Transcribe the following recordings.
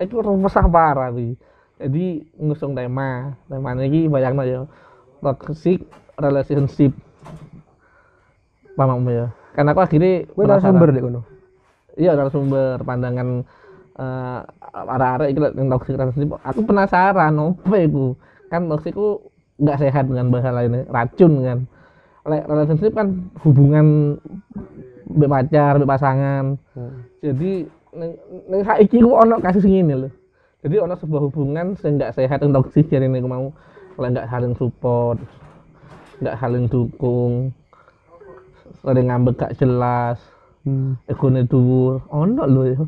itu resah parah sih. Jadi ngusung tema. Tema ini bayangno ya. Toxic relationship. Paham ya? Karena aku akhirnya Kowe narasumber dek kono. iya narasumber pandangan eh arah-arah itu yang toxic relationship. Aku penasaran apa itu? Kan toxic itu nggak sehat dengan bahasa lainnya racun kan. Relationship kan hubungan be pacar be pasangan. Hmm. jadi neng neng saiki ku ono kasus ngene lho. Jadi ono sebuah hubungan sing nggak sehat yang toksik jadi nek mau. Lek nggak saling support nggak saling dukung sering ngambek gak jelas Hmm. egone dhuwur. Ono lho ya.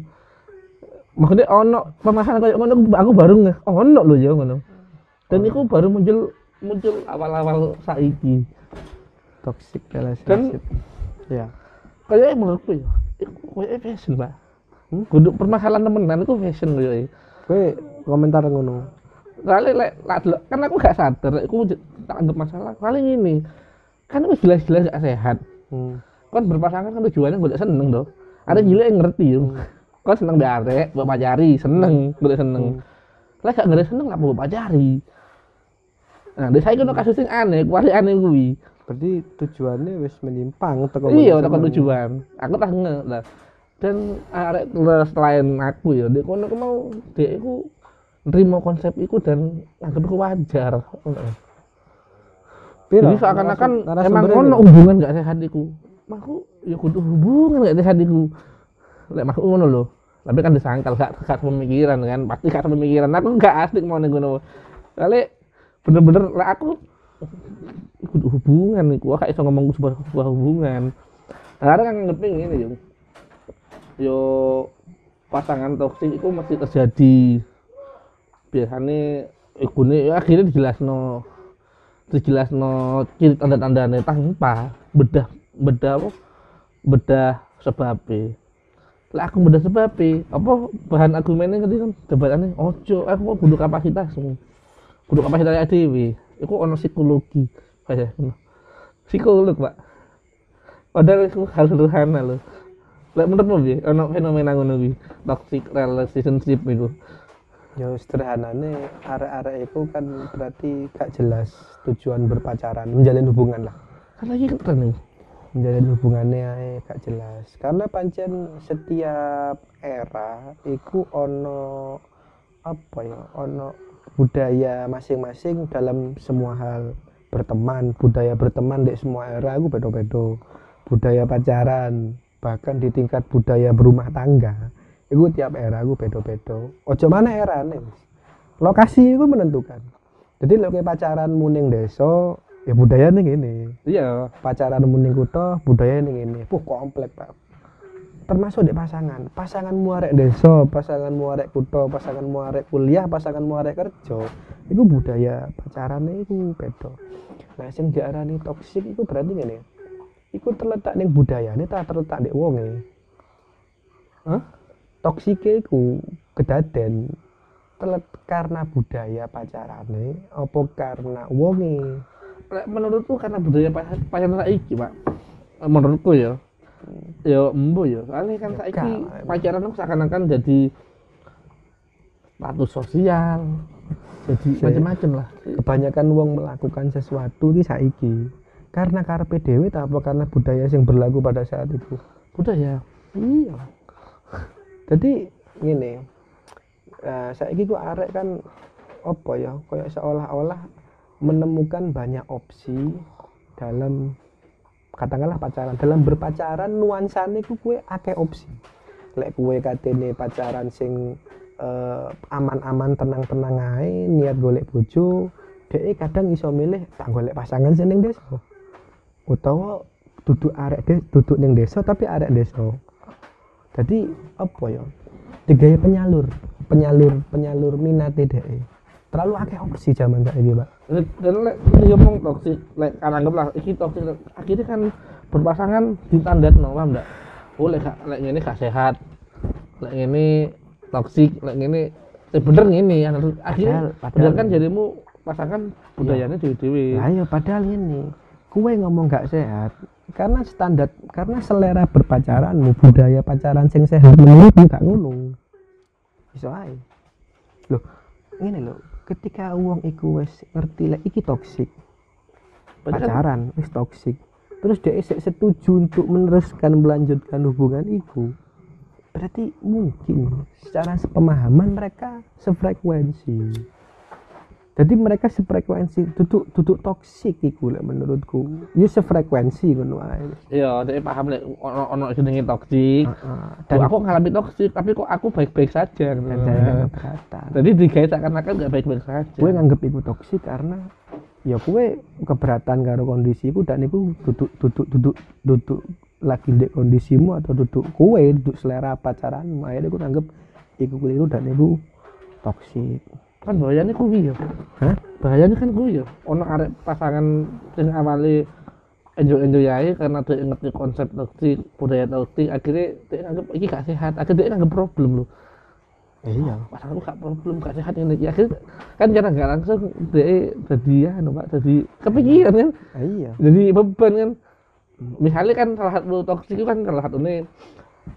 Maksudnya ono permasalahan kayak ngono aku baru nge ono lho ya ngono. Dan itu baru muncul muncul awal-awal saiki. Toxic relationship. ya. kayaknya menurutku ya itu kayaknya fashion pak hmm? kudu permasalahan temenan itu fashion loh ya Kowe komentar ngono. kali lek lek delok- kan aku gak sadar aku tak anggap masalah. Kali ini kan itu jelas-jelas gak sehat. Hmm. kan berpasangan kan tujuannya gue seneng dong ada gila yang ngerti yo. Kan seneng biare buat pacari seneng gue seneng. Lah gak ngerti seneng apa buat pacari. Nah dari saya kan kasus yang aneh paling aneh gue Berarti tujuannya wis menyimpang teko iya seneng. tujuan. Aku tak nge lah dan arek selain aku ya dia kono mau dia itu nerima konsep itu dan anggap itu wajar. Piro? jadi seakan-akan emang narasumbernya ono piro? hubungan gak sehat iku. Aku ya kudu hubungan gak sehat iku. Lek maksud ngono lho. Tapi kan disangkal gak gak pemikiran kan. Pasti gak pemikiran. Aku gak asik mau ning ngono. Kali bener-bener lek aku kudu hubungan iku. Aku gak iso ngomong sebuah, sebuah hubungan. Kadang kan ngeping ini yo yo pasangan toksik itu mesti terjadi. Biasanya ikune ya akhirnya dijelasno dijelasno ciri tanda-tandanya tanpa bedah bedah apa? Bedah sebabnya lah aku bedah sebabnya apa bahan argumennya tadi kan? Debatannya ojo aku mau kudu kapasitas kudu kapasitas dewi itu ono psikologi. Kayak psikolog pak. Padahal itu hal sederhana loh Lek menurutmu bi, ono fenomena ngono bi, toxic relationship itu. Ya sederhanane arek-arek itu kan berarti gak jelas tujuan berpacaran, menjalin hubungan lah. Kan lagi keren nih. Menjalin hubungannya ae gak jelas. Karena pancen setiap era iku ono apa ya, ono budaya masing-masing dalam semua hal. Berteman, budaya berteman di semua era aku beda-beda. Budaya pacaran, bahkan di tingkat budaya berumah tangga itu tiap era aku beda-beda. Ojo mana era nih lokasi itu menentukan. Jadi lo kayak pacaran muning desa ya budaya nih gini Iya, pacaran muning kutha budaya nih gini puh komplek pak. Termasuk di pasangan. Pasangan muarek desa pasangan muarek kutha pasangan muarek kuliah pasangan muarek kerja itu budaya pacarannya itu beda. Nah yang diarani toksik itu berarti gini iku terletak ning budayane ta terletak ning wonge Hah? toksike iku kedaden telet karena budaya pacarane apa karena wonge menurutku karena budaya pa- pacaran saiki, Pak. Menurutku ya. Ya embo ya. Soalnya kan Ya, saiki pacaran itu seakan-akan jadi status sosial. Jadi macam-macam lah. kebanyakan wong melakukan sesuatu di saiki karena karepe dhewe ta? Apa karena budaya yang berlaku pada saat itu? Budaya. iya. Jadi gini eh, saiki ku arek kan apa ya kayak seolah-olah menemukan banyak opsi dalam katakanlah pacaran. Dalam berpacaran nuansane ku kue akeh opsi. Lek kue katene pacaran sing eh, aman-aman tenang-tenang ae niat golek bojo dhek kadang iso milih tak golek pasangan sing ning desa utawa duduk arek de, duduk ning desa tapi arek desa jadi apa ya digawe penyalur penyalur penyalur minate dhek terlalu akeh opsi zaman saiki Pak Dan lek ngomong toksik, lek kan anggaplah iki toksik akhirnya kan berpasangan ditandetno, paham enggak? Oh lek gak- lek ngene gak sehat. Lek ngene toksik, lek ngene eh, bener ngene ya. Akhirnya Padahal- padahal, kan jadimu pasangan budayanya dewe-dewe. Lah ya padahal ini kue ngomong gak sehat karena standar karena selera berpacaranmu budaya pacaran sing sehat menurutmu gak ngono. Iso ae. Loh ngene lho ketika wong iku wis ngerti lek iki toksik pacaran wis toksik terus dia isek setuju untuk meneruskan melanjutkan hubungan itu berarti mungkin secara pemahaman mereka sefrekuensi jadi mereka sefrekuensi duduk duduk toksik iku lek menurutku. Ya sefrekuensi ngono ae. Iya dia paham lek ono ono jenenge toksik dan aku ngalami toksik tapi kok aku baik-baik saja keberatan jadi digawe seakan-akan nggak baik-baik saja. Gue nganggep itu toksik karena ya gue keberatan karo kondisiku dan itu duduk duduk duduk duduk lagi di kondisimu atau duduk kue duduk selera pacaranmu. Akhirnya gue nganggep iku keliru dan itu toksik kan bahayanya kuwi ya Hah? bahayanya kan kuwi ya ono arek pasangan sing awale enjoy enjoy aja karena dia ngerti konsep toksik budaya toksik akhirnya dia nganggep iki gak sehat. Akhirnya dia nganggep problem loh iya. Pasanganku gak problem gak sehat. Ini ya akhirnya kan cara nggak langsung dia jadi ya pak jadi kepikiran kan? Ah, iya. Jadi beban kan? Misalnya kan salah satu toksik itu kan salah satu nih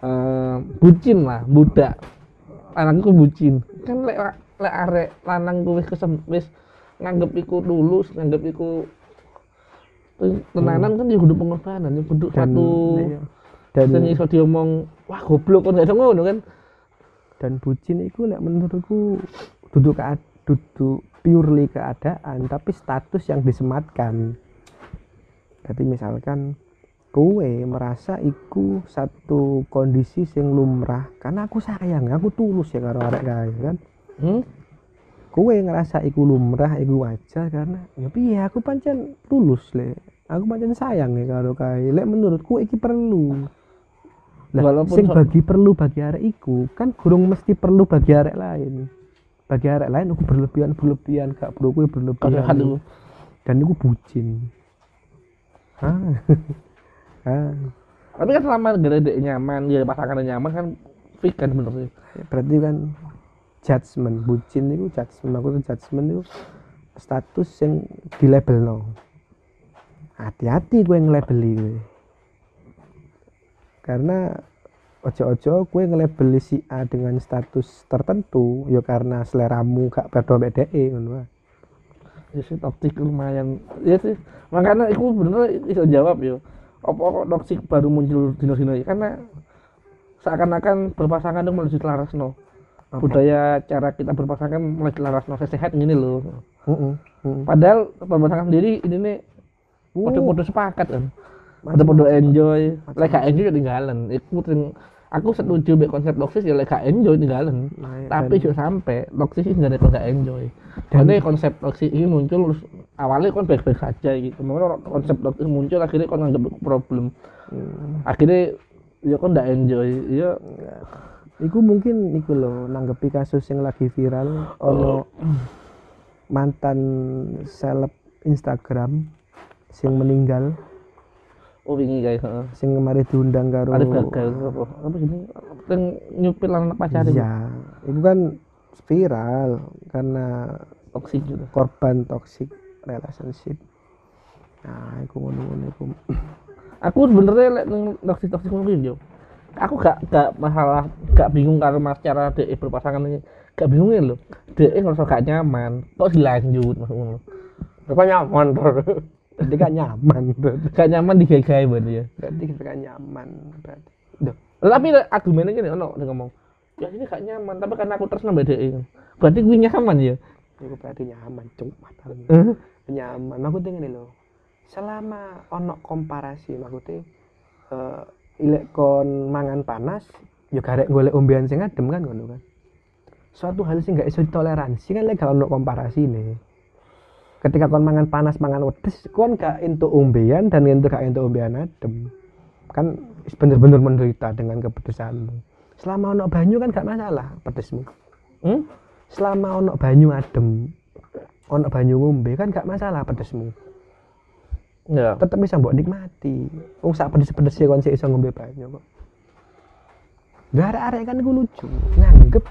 eh, bucin lah budak. Anakku bucin. Kan lek lek arek lanang ku wis kesem wis nganggep iku tulus nganggep iku tenanan kan ya kudu pengorbanan ya kudu satu iya. dan sing iso diomong wah goblok kok gak iso ngono kan? Dan bucin itu lek menurutku duduk ke duduk purely keadaan tapi status yang disematkan. Jadi misalkan kue merasa iku satu kondisi sing lumrah karena aku sayang aku tulus ya karo arek kae kan hmm? kue ngerasa iku lumrah iku wajar karena ya piye aku pancen tulus le. Aku pancen sayang ya karo kae. Lek menurutku iki perlu. Lah Walaupun sing so- bagi perlu bagi arek iku kan gurung mesti perlu bagi arek lain. Bagi arek lain aku berlebihan berlebihan gak perlu kue Kalau berlebihan hal dan iku bucin. Ah. Ah. Tapi kan selama dek nyaman ya pasangannya nyaman kan fix kan bener sih berarti kan judgement. Bucin itu judgement. Aku tuh judgement itu status yang di label no hati-hati gue ngelabeli gue karena ojo-ojo gue ngelabeli si A dengan status tertentu ya karena seleramu gak pada beda ngono ya sih toksik lumayan. Ya sih makanya aku bener bisa jawab yo apa kok toksik baru muncul dino dino karena seakan-akan berpasangan itu mulai ditelaras no Apa? budaya cara kita berpasangan mulai ditelaras no sehat gini loh. Heeh, heeh. padahal berpasangan sendiri ini nih Uh, podo-podo sepakat kan podo-podo enjoy. Lek enjoy tinggalan aku sing aku setuju be konsep toksis ya lek enjoy tinggalan Nah, ya, tapi juga sampai toksis ini nggak ada nggak enjoy. Dan konsep toksis ini muncul awalnya kan baik-baik saja gitu. Kemudian konsep toksis muncul akhirnya kan nganggap itu problem. Hmm. akhirnya ya kan nggak enjoy. Ya Iku mungkin iku loh nanggepi kasus yang lagi viral ono mantan seleb Instagram sing meninggal. Oh ini guys heeh. sing kemarin diundang karo ada gagal apa? Apa sini yang nyupir anak pacar Iya, itu kan viral karena toksis gitu korban toxic relationship. Nah, iku ngono-ngono iku. aku sebenarnya lek nang toksis toksis mungkin yo aku gak gak masalah gak bingung karena mas cara DE berpasangan ini gak bingung loh DE ngerasa gak nyaman kok dilanjut maksudnya Kok nyaman, Bro. Berarti kan nyaman, berarti. gak nyaman digagai berarti ya Berarti kan nyaman, berarti. Duh, tapi argumennya gini ono dia ngomong ya ini gak nyaman tapi karena aku terus nambah DE berarti gue nyaman ya iku berarti nyaman, cuk. matamu. Eh? nyaman maksudnya ngene lho selama ono komparasi maksudnya eh ilek kon mangan panas ya garek golek ombean sing adem kan ngono kan. Suatu hal sing gak iso toleransi kan lek gak ono komparasi nih ketika kon mangan panas mangan wedes kon gak entuk ombean dan entuk gak entuk ombean adem. Kan bener-bener menderita dengan kepedesanmu. Selama ono banyu kan gak masalah pedesmu. Hmm? selama ono banyu adem ono banyu ngombe kan gak masalah pedesmu ya. Tetep bisa mbok nikmati. Wong sak pedes-pedes kon sik iso ngombe banyu kok. Arek-arek kan iku lucu. Nganggep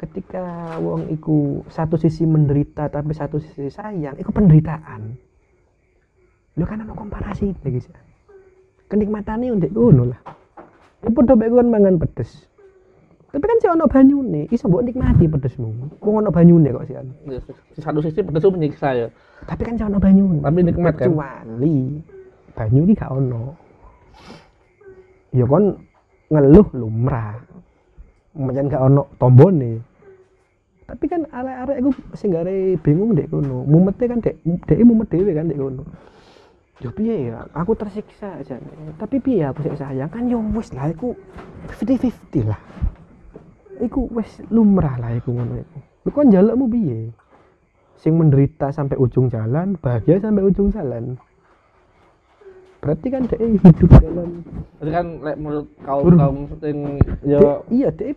ketika wong iku satu sisi menderita tapi satu sisi sayang iku penderitaan. Lu kan ono komparasi guys. Kenikmatannya untuk ngono lah. Itu padha mek kon mangan pedes tapi kan sih ono banyune iso mbok nikmati pedesmu. Wong ono banyune kok sih Ya, di satu sisi pedes itu menyiksa ya. Tapi kan sih ono banyune. Tapi nikmat kan? Kecuali banyu iki gak ono. Ya kon ngeluh lumrah. Macam gak ono tombone. Tapi kan arek-arek iku sing gare bingung dek kono mumete kan dek dek mumet dhewe kan dek kono ya piye ya? Aku tersiksa aja tapi piye aku sik sayang? Kan yo wis lah iku 50-50 lah iku wis lumrah lah iku ngono iku. Lu kon jalukmu piye? Sing menderita sampai ujung jalan bahagia sampai ujung jalan. Berarti kan dia hidup dalam Jadi kan lek menurut kaum Bro. kaum sing dia, yo iya dia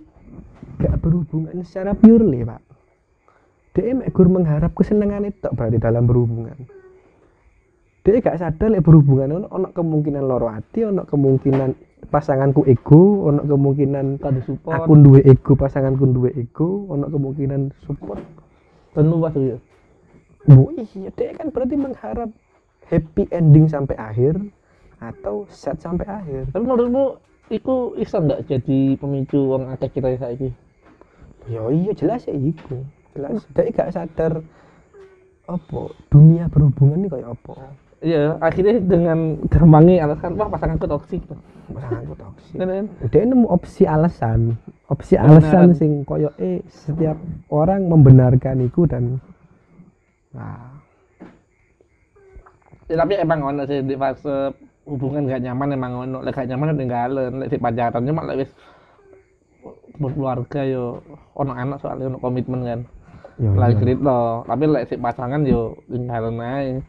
gak berhubungan secara purely pak. Dia mek gur mengharap kesenangan itu berarti dalam berhubungan. Dia gak sadar lek berhubungan ono ono kemungkinan loro hati ono kemungkinan pasanganku ego ono kemungkinan kan disupport aku duwe ego pasanganku duwe ego ono kemungkinan support. Dan luas ya Bu, iya dia kan berarti mengharap happy ending sampai akhir atau set sampai akhir. Tapi menurutmu iku iso nggak jadi pemicu wong akeh kita saiki? Ya iya jelas ya iku. Jelas. Dia gak sadar apa dunia berhubungan ini kayak apa. Iya akhirnya dengan gampangnya alasan wah pasanganku toksik kan kan dia nemu opsi alasan. Opsi Kebenaran. alasan sing koyo eh setiap orang membenarkan itu dan nah. Ya, tapi emang ono sih di fase hubungan gak nyaman emang ono. Lek gak nyaman tinggalan lek di pacaran cuma lek wis berkeluarga yo ono anak soalnya ono komitmen kan. Ya, lagi cerita. Tapi lek si pasangan yo tinggalan aja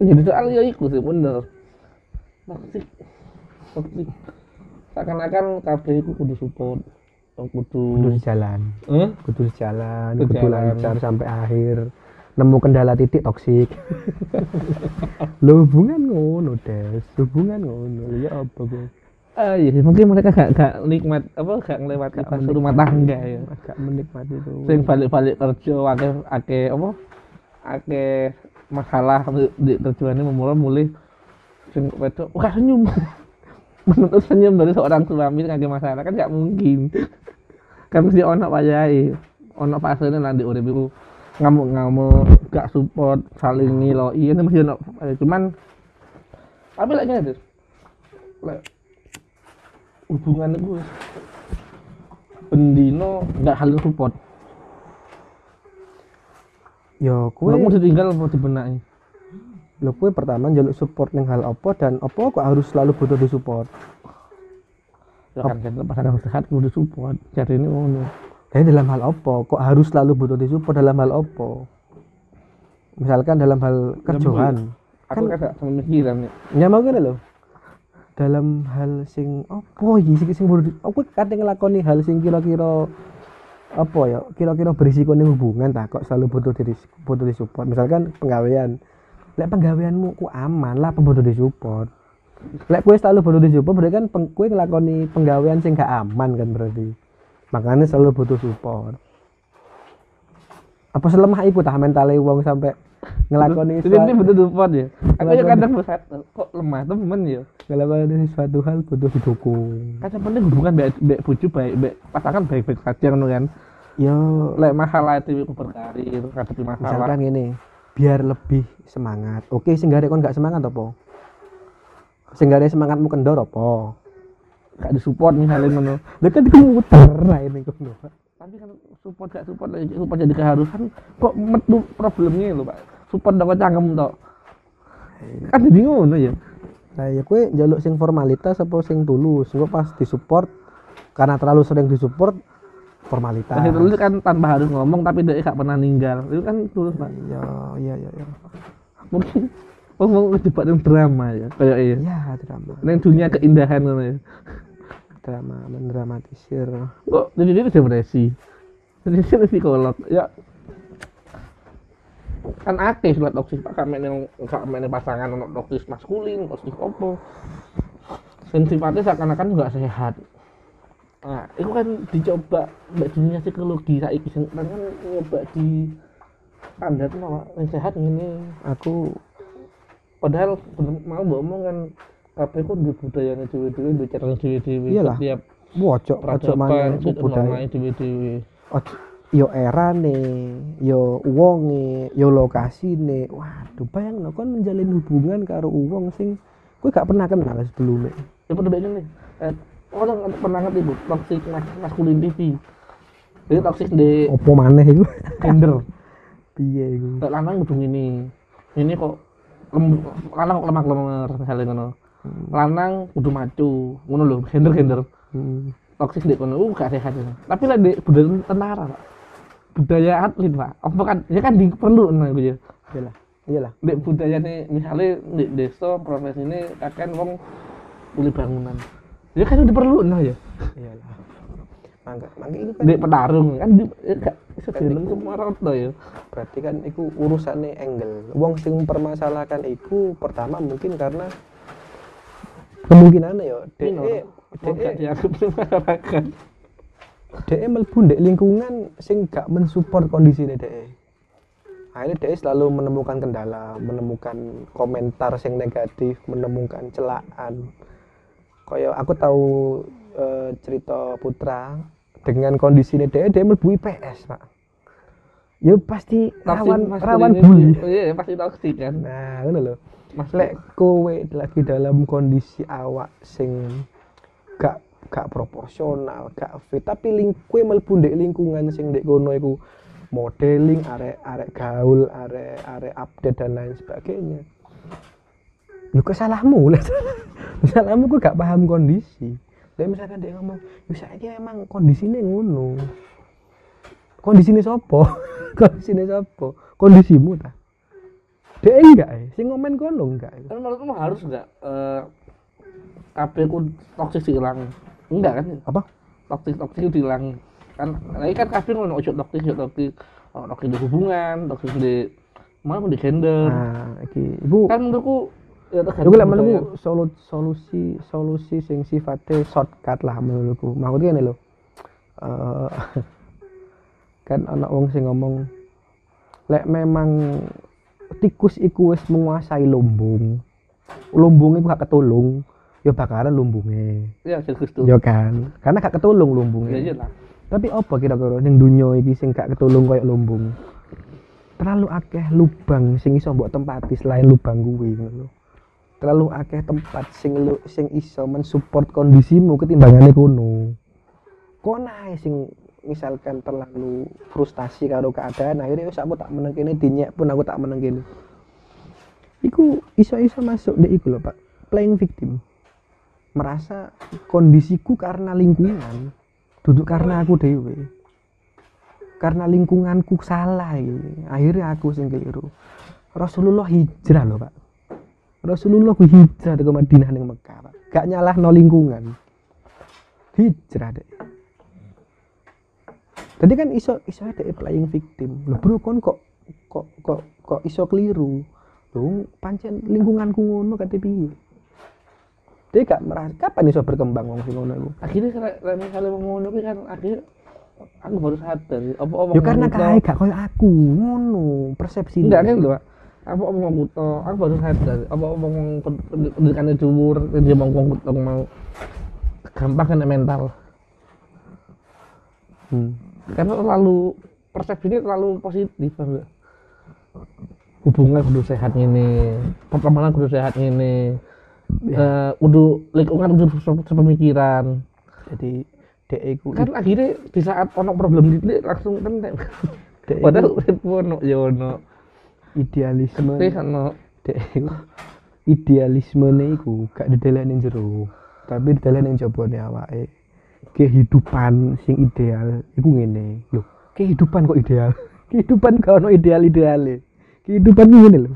jadi soal yo iku sih bener. Toksik toksik seakan-akan kabeh iku kudu support kudu kudu jalan Hmm? kudu jalan Kudu kudu jalan. lancar sampai akhir nemu kendala titik toksik lo hubungan ngono des hubungan ngono ya apa gue Ah iya, mungkin mereka gak gak nikmat apa gak ngelewati Gak menikmati. rumah tangga ya. agak menikmati itu Sing balik-balik kerja ake ake apa? Ake masalah di, di kerjaannya memulai mulai sing wedok wah senyum. Menuntut senyum dari seorang suami kage masalah kan gak mungkin. kan mesti ono wayahe. Ono fasenya lah di urip iku ngamuk-ngamuk, gak support, saling ngiloi, ini mesti ono. Cuman tapi lagi lek hubungan itu bendino nggak saling support yo kue mau ditinggal mau dibenahi lo kue pertama jaluk support ning hal apa dan apa kok harus selalu butuh di support? Ya kan kan pasangan sehat kudu support. Jadi ini ngono Tapi dalam hal apa? Kok harus selalu butuh di support dalam hal apa? Misalkan dalam hal kerjaan aku kan gak sama mikiran ya nyaman gini loh. Dalam hal sing apa iki sing sing bodoh aku kate ngelakoni hal sing kira-kira apa ya? Kira-kira berisiko ning hubungan tak kok selalu butuh di butuh di support. Misalkan penggawean lek penggaweanmu ku aman lah apa butuh di support lek kue selalu butuh di support berarti kan peng, kue ngelakoni penggawean sing gak aman kan berarti. Makanya selalu butuh support. Apa selemah iku tah mentale wong sampai ngelakoni jadi ini butuh support ya? Aku ya Ngelakoni- kadang bersat kok lemah temen ya? ngelakoni suatu hal butuh didukung. Kan penting hubungan baik baik buju baik baik pasangan baik baik saja kan kan? Yo. Lek masalah itu aku berkarir hadapi masalah. Misalkan gini biar lebih semangat. Oke sing gak kon gak semangat apa? Sing gak semangatmu kendor apa? Gak disupport misalnya ngono. Lha kan iku muter lah ini kono tapi kan support gak support lagi support jadi keharusan kok metu problemnya lho pak? Support dong cangkem tok kan jadi ngono ya. Nah ya kue jaluk sing formalitas apa sing tulus? Engko pas disupport karena terlalu sering disupport formalitas. Tulis kan tanpa harus ngomong tapi dia gak pernah ninggal. Itu kan tulus pak. Iya iya iya iya. Mungkin ngomong kejebak dengan drama ya? Kayak iya. Ya drama. Neng dunia keindahan ngono ya. Drama mendramatisir. Kok jadi dia depresi? Jadi dia psikolog ya. Kan akeh lah toksis pak. Kami yang yang pasangan ono toksis maskulin toksis opo. Sifatnya seakan-akan nggak sehat nah itu kan dicoba mbak dunia psikologi saiki kan nyoba di standar nama yang sehat ini aku padahal mau mbak omong kan kabeh ku di budayanya dewe-dewe di cara dewe-dewe Iyalah. setiap Ojo ojo maneh iku budaya. dewe-dewe. Ojo yo erane, yo wonge, yo lokasine. Waduh, bayangno kon menjalin hubungan karo wong sing kowe gak pernah kenal sebelumnya. Ya bedanya nih. Eh, orang pernah ngerti bu, toxic mas maskulin TV. Jadi toxic di Opo maneh iku? Gender. Piye iku? Kayak lanang kudu ini. Ini kok lem, lanang kok lemah lemer misalnya ngono. Lanang kudu macu, ngono lho, gender-gender. Hmm. Toxic di kono, uh gak sehat. itu. Tapi lah di budaya tentara, Pak. Budaya atlet, Pak. Apa kan ya kan perlu nah gitu ya. Iyalah. Iyalah. Di budaya nih misalnya di desa profesi ini kakek wong kuli bangunan. Ya kan udah perlu nah ya. Iyalah. Mangga, mangga itu kan Di petarung kan di iso dilem semua rata ya. berarti kan iku urusane angle. Wong sing mempermasalahkan iku pertama mungkin karena kemungkinan ya. DE DE dianggap masyarakat. DE mlebu ndek lingkungan sing gak mensupport kondisine DE. Akhirnya DE selalu menemukan kendala, menemukan komentar sing negatif, menemukan celaan. Kaya aku tahu eh, cerita Putra dengan kondisinya DE, DE mlebu IPS, Pak. Ya pasti rawan Toxic rawan bully. Iya, pasti toxic kan. Nah, ngono lho. Mas Lek kowe lagi dalam kondisi awak sing gak gak proporsional, gak fit, tapi ling kowe mlebu ndek lingkungan sing ndek kono iku modeling, arek arek gaul, arek arek update dan lain sebagainya. Yo kesalahmu lah. Kesalahmu kowe gak paham kondisi. Lek misalkan dia ngomong, "Yo saiki emang kondisine ngono." Kondisine sopo? kondisine sopo? Kondisimu ta? Dia enggak ya, sing ngomen kono enggak ya. Kan menurutmu harus nggak eh kabeh ku toxic dihilang? Enggak kan? Apa? Toxic toxic itu dihilang. Kan lagi kan kabeh ngono ojo toxic ojo toxic. Ono di hubungan, toxic di mana di gender. Nah, iki ibu Kan menurutku ya Iku lek menurutku solu, solusi solusi sing sifatnya shortcut lah menurutku. Maksudnya ngene lho. Eh kan ana wong sing ngomong lek memang tikus iku wis menguasai lumbung. Lumbung iku gak ketulung, ya bakaran lumbunge. Ya bagus tuh. Ya kan? Karena gak ketulung Ya lumbunge. iya. Tapi apa kira-kira ning dunya iki sing gak ketulung koyo lumbung? Terlalu akeh lubang sing iso mbok tempati selain lubang kuwi ngono. Terlalu akeh tempat sing lu, sing iso mensupport kondisimu ketimbangane kono. Kok ae sing misalkan terlalu frustasi karo keadaan akhirnya aku tak meneng kene dinyek pun aku tak meneng. Iku iso-iso masuk dek iku lho Pak. Playing victim. Merasa kondisiku karena lingkungan duduk karena aku dewe karena lingkunganku salah iki akhirnya aku sing keliru Rasulullah hijrah loh pak Rasulullah ku hijrah ke Madinah ning Mekah gak nyalah no lingkungan. Hijrah deh tadi kan iso iso deh playing victim. Loh bro kon kok kok kok kok iso keliru? Loh pancen lingkunganku ngono kate piye? Dia gak merasa kapan iso berkembang wong sing ngono iku? Akhirnya kalau misalnya mau ngono kan akhirnya aku baru sadar apa omong Ya karena kae gak koyo aku, ngono persepsi. enggak kan lho Pak. Apa omong kuto aku baru sadar apa omong pen- pendidikannya dhuwur dia ngomong kuto mau. Gampang kena mental. Hmm. karena terlalu persepsinya terlalu positif kan hubungan kudu sehat ini pertemanan kudu sehat ini eh kudu lingkungan kudu se- sepemikiran. Jadi dek iku kan akhirnya di saat ono problem gitu langsung iku padahal ono ya ono idealisme Wis ono dek iku idealismene iku gak ning jero, tapi didelek ning jabone awake. Kehidupan sing ideal iku ngene. Lho, kehidupan kok ideal? Kehidupan gak ono ideal-ideale. Kehidupan ku ngene lho.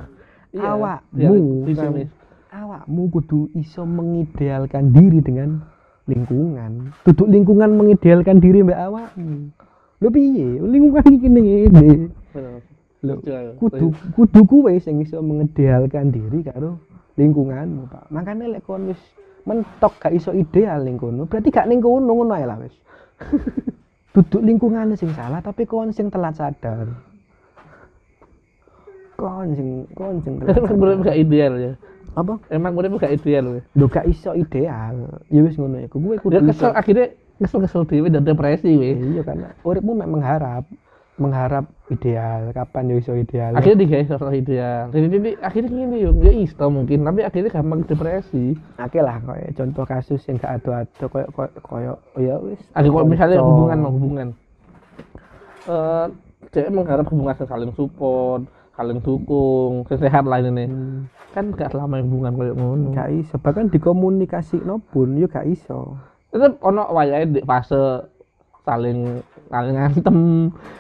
Iya, awakmu iya, kan- dinamis. awakmu kudu iso mengidealkan diri dengan lingkungan duduk lingkungan mengidealkan diri mbak awakmu lho piye lingkungan iki ngene Setuju, kudu kudu kuwe sing iso mengidealkan diri karo lingkunganmu Pak makanya lek kon wis mentok gak iso ideal ning kono berarti gak ning kono ngono ae lah wis duduk lingkungan sing salah tapi kon sing telat sadar kon sing kon sing telat Emang gak ideal ya. apa Emang gue gak ideal ya. Lho gak iso ideal. Ya wis ngono iku. Kuwi kudu Dia kesel akhirnya kesel-kesel dhewe dan depresi weh iya karena uripmu mek mengharap mengharap ideal kapan yo iso ideal? Akhirnya digawe sosok ideal. Jadi jadi akhirnya gini yuk ya isto mungkin tapi akhirnya gampang depresi. Oke lah koyo contoh kasus yang gak ado-ado koyo koyo koyo ya wis. Akhirnya kalau misalnya hubungan mau hubungan? Eh cewek mengharap hubungan saling support saling dukung sehat lah ini Hmm, kan gak selama hubungan kayak ngono. Gak iso bahkan dikomunikasi no pun yo gak iso. Tetep ono wayahe di fase saling saling ngantem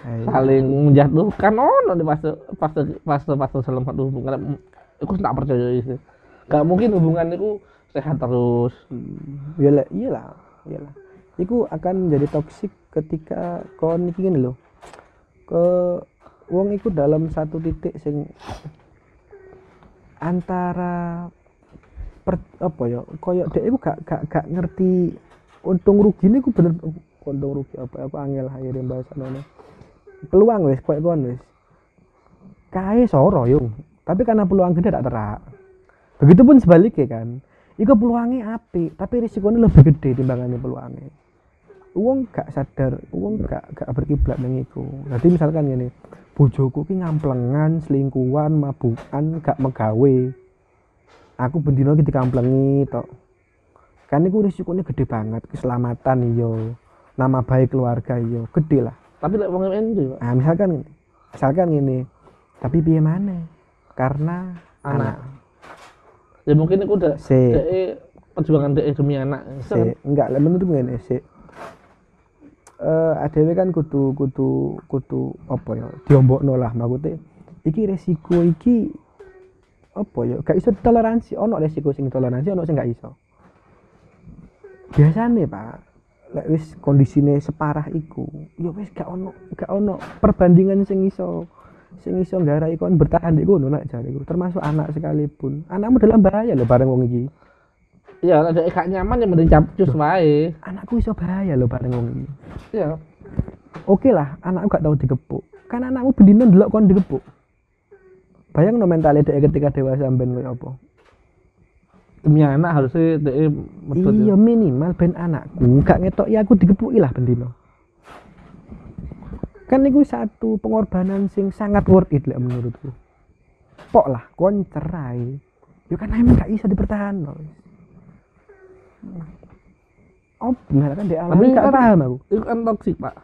Ayo. saling menjatuhkan. Ono di fase fase fase fase dalam satu hubungan. Aku tak percaya itu gak mungkin hubungan itu sehat terus. Hmm, iya lah iya lah iya lah. Iku akan jadi toksik ketika kon iki ngene lho. Ke wong iku dalam satu titik sing antara per, apa ya koyo dek iku gak gak gak ngerti untung rugi ini bener untung rugi apa apa angel akhirnya bahasa nono peluang wis koyo kon wis kae soro yung tapi karena peluang gede tak terak begitupun sebaliknya kan Iku peluangnya api, tapi risikonya lebih gede timbangannya peluangnya. Uang gak sadar, uang gak gak berkiblat dengan iku. Jadi misalkan gini, bojoku ki ngamplengan, selingkuhan, mabukan, gak megawe. Aku bendino ki dikamplengi tok. Kan iku risikonya gede banget, keselamatan iyo, nama baik keluarga iyo, gede lah. tapi lek wong itu Nah, misalkan gini, misalkan gini, tapi piye mana? Karena Anak. anak. ya mungkin itu udah Si, DE perjuangan DE demi anak si, enggak lah menurut gue ini si. Eh, ADW kan kudu kudu kudu apa ya? Diombokno lah maksudnya. Iki resiko iki apa ya? Gak iso toleransi, ono resiko sing toleransi, ono sing gak iso. Biasanya Pak, lek wis kondisine separah iku, ya wis gak ono gak ono perbandingan sing iso sing iso nggarai kon bertahan di kono nak jariku termasuk anak sekalipun. Anakmu dalam bahaya loh bareng wong iki. Ya ada gak nyaman ya mending capcus wae. Anakku iso bahaya loh bareng wong iki. Ya oke lah anakku gak tahu digepuk. Kan anakmu bendino ndelok kon digepuk. Bayang no mentalnya ketika dewasa ben koyo apa demi anak harusnya DE medhot ya. iya minimal ben anakku. Gak ngetok ya aku digepuki lah bendino kan itu satu pengorbanan sing sangat worth it lah menurutku. Pok lah kon cerai. Ya kan emang gak bisa dipertahan loh oh benar kan dia Tapi gak kan- paham aku. itu kan toksik pak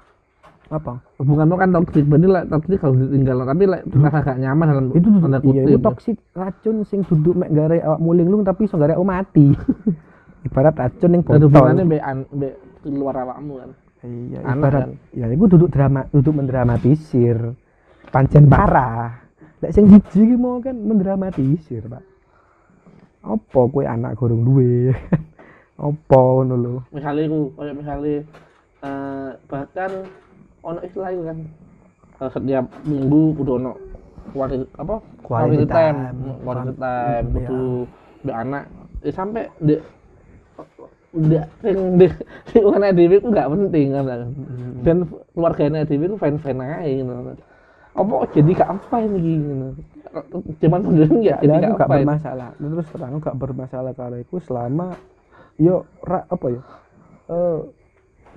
apa? Hubunganmu kan toksik berarti lah toksik kalau ditinggal. Tapi lah merasa gak nyaman dalam itu tuh tanda iya itu kutip. toksik racun sing duduk mek garai awak muling lung tapi iso garai awak mati. Ibarat racun yang botol. hubungannya be, an, be luar awakmu kan? Iya anak ibarat kan. ya itu duduk drama duduk mendramatisir. Pancen parah. Lek sing siji ki mau kan mendramatisir pak. Apa kue anak gorong duwe? Apa ngono lho? Misalnya aku kayak misalnya eh, bahkan ono istilah itu kan. Eh, setiap minggu kudu ono quality apa? Quality time. quality time. Hmm, kudu be anak. Eh, sampai de de sing de sing ana dhewe ku gak penting kan dan keluarganya dhewe ku fine fine aja gitu apa jadi gak apa ini gitu cuman beneran ya jadi gak aku gak bermasalah. Terus terang aku gak bermasalah kalau iku selama yo ra, apa ya eh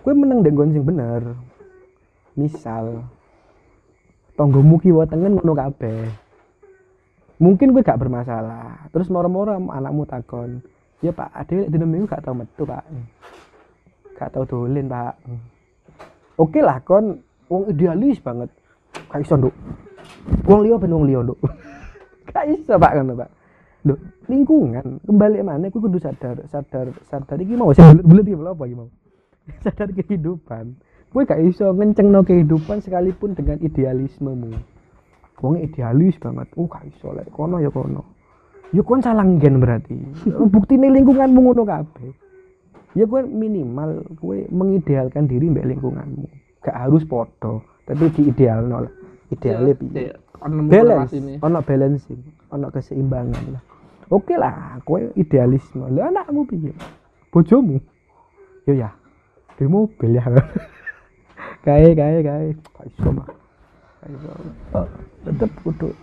kue menang dek gon sing bener misal tonggomu kiwa tengen ngono kabeh. Mungkin gue gak bermasalah. Terus moro-moro anakmu takon ya pak ade lek dina minggu gak tau metu pak. Gak tau dolen pak. Oke lah kon wong idealis banget. Gak iso nduk. Wong liya ben wong liya nduk. Gak iso pak kan pak. Duh, lingkungan kembali mana aku kudu sadar sadar sadar. Iki mau saya bulat iki apa mau? Sadar kehidupan gue gak iso ngencengno kehidupan sekalipun dengan idealismemu. Wong idealis banget. Oh gak iso lek kono ya kono. Ya kon salah gen berarti. Bukti lingkunganmu ngono kabeh. Ya gue minimal gue mengidealkan diri mbak lingkunganmu. Gak harus podo tapi diidealno lah. Idealnya piye? Ya, balance. ono balancing ono keseimbangan lah. Oke lah kowe idealisme. Lah anakmu piye? Bojomu? Yo ya di mobil ya kae kae kae. Gak iso mah. Oh, tetep kudu.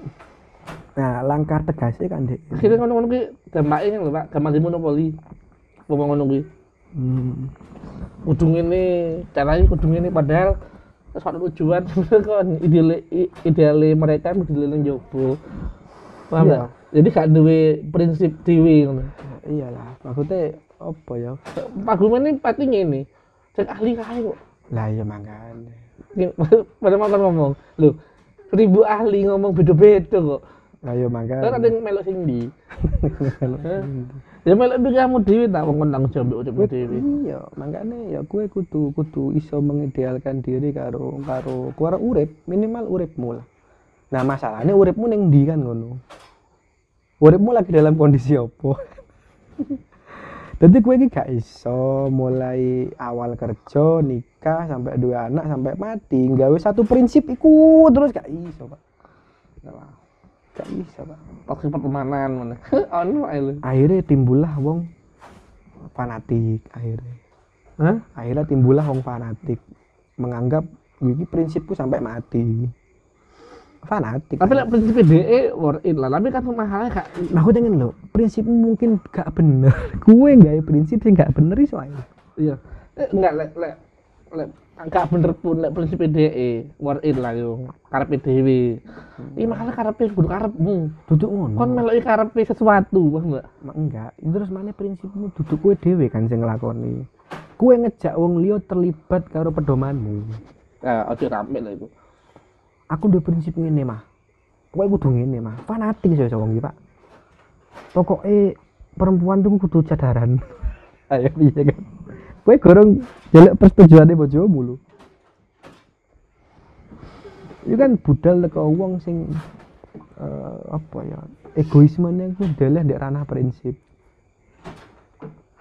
Nah langkah tegasnya kan dek akhirnya ngono-ngono ki dampaknya lho pak. Gampang di monopoli ngomong ngono ki hmm. kudu ngene caranya kudu ngene padahal suatu tujuan. Kan ideale ideale mereka ideale nang jowo paham nggak? jadi gak duwe prinsip dhewe ngono. Iyalah maksudnya apa ya? Pak Gumen ini pasti ngene cek ahli kae kok lah iya makanya pada mau ngomong lho seribu ahli ngomong beda-beda kok. Lah iya kan makanya ada yang melok sing ndi? Ya melok di kamu dhewe tak wong nang jambek uripmu dhewe. iya makanya ya kue kudu kudu iso mengidealkan diri karo karo karo urip minimal uripmu lah. Nah masalahnya uripmu neng di kan ngono? Uripmu lagi dalam kondisi apa jadi kue iki gak iso mulai awal kerja nikah sampai dua anak sampai mati. Nggawe satu prinsip iku terus gak iso pak. Gak- gak iso pak. Tok pertemanan mana? Ono ae lho. Akhirnya timbullah wong fanatik akhirnya. Hah? Akhirnya timbullah wong fanatik menganggap ini prinsipku sampai mati fanatik. Tapi lek prinsip DE worth it lah. Tapi kan masalahnya gak nah aku pengen lo prinsipmu mungkin gak bener. Gue nggak prinsip sih gak bener iso ae. Iya. Eh, enggak lek lek lek gak bener pun lek prinsip DE worth it lah yo karepe dhewe. Iki masalah karepe kudu karepmu. Duduk ngono. Kon meloki karepe sesuatu paham enggak Ma- enggak. Itu terus mana prinsipmu duduk gue dewe kan sing nglakoni. Gue ngejak wong liya terlibat karo pedomanmu. Ya ojo rame lah itu aku udah prinsip ngene mah. Pokoknya kudu ngene mah. Fanatik wong iki pak. Pokoknya perempuan tuh kudu cadaran. Ayo piye kan kowe gorong jelek persetujuane bojomu lho. Itu kan budal teko wong sing eh, apa ya egoismenya ku deleh ndek ranah prinsip.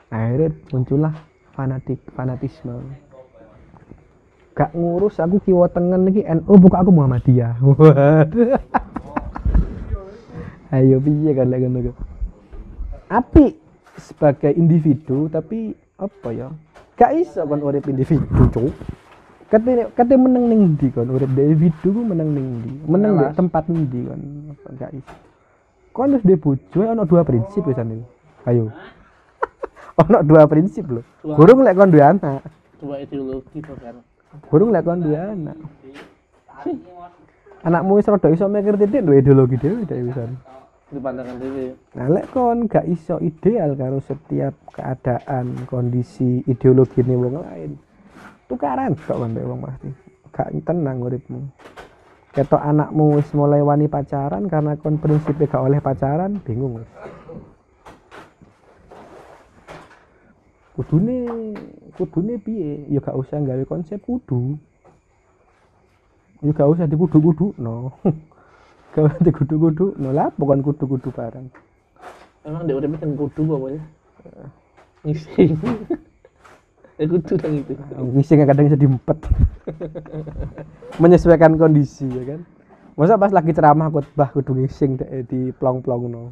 Akhirnya muncullah fanatik fanatisme gak ngurus aku kiwa tengen iki. NU buka aku Muhammadiyah. Waduh. ayo piye kan lek ngono ku? Api sebagai individu tapi apa ya? Gak iso kon urip individu cuk. Kate kate meneng ning ndi kon? Urip individu ku meneng ning ndi? Meneng di tempat ndi kon? Gak iso. Kon duwe bojo ono dua prinsip wisan iku ayo. Ono dua prinsip lho. Gurung lek kon duwe anak. Dua ideologi kan Burung lek kon duwe anak. Anakmu wis rada iso mikir titik duwe ideologi dhewe dhewe wisan. di pandangan dhewe Nah, lek kon gak iso ideal karo setiap keadaan, kondisi, ideologi nih wong lain. Tukaran kok mbek wong pasti. Gak tenang uripmu. Ketok anakmu wis mulai wani pacaran karena kon prinsipnya gak oleh pacaran, bingung Kudune kudune piye? Ya gak usah gawe konsep kudu. Ya gak usah dikudu-kudu no. gak usah dikudu-kudu no lah bukan kudu-kudu barang. emang dia udah bikin kudu pokoknya ngising ya kudu kan itu Ngising kadang bisa diempet. Menyesuaikan kondisi ya kan. Masa pas lagi ceramah khotbah kudu ngising di plong-plong no.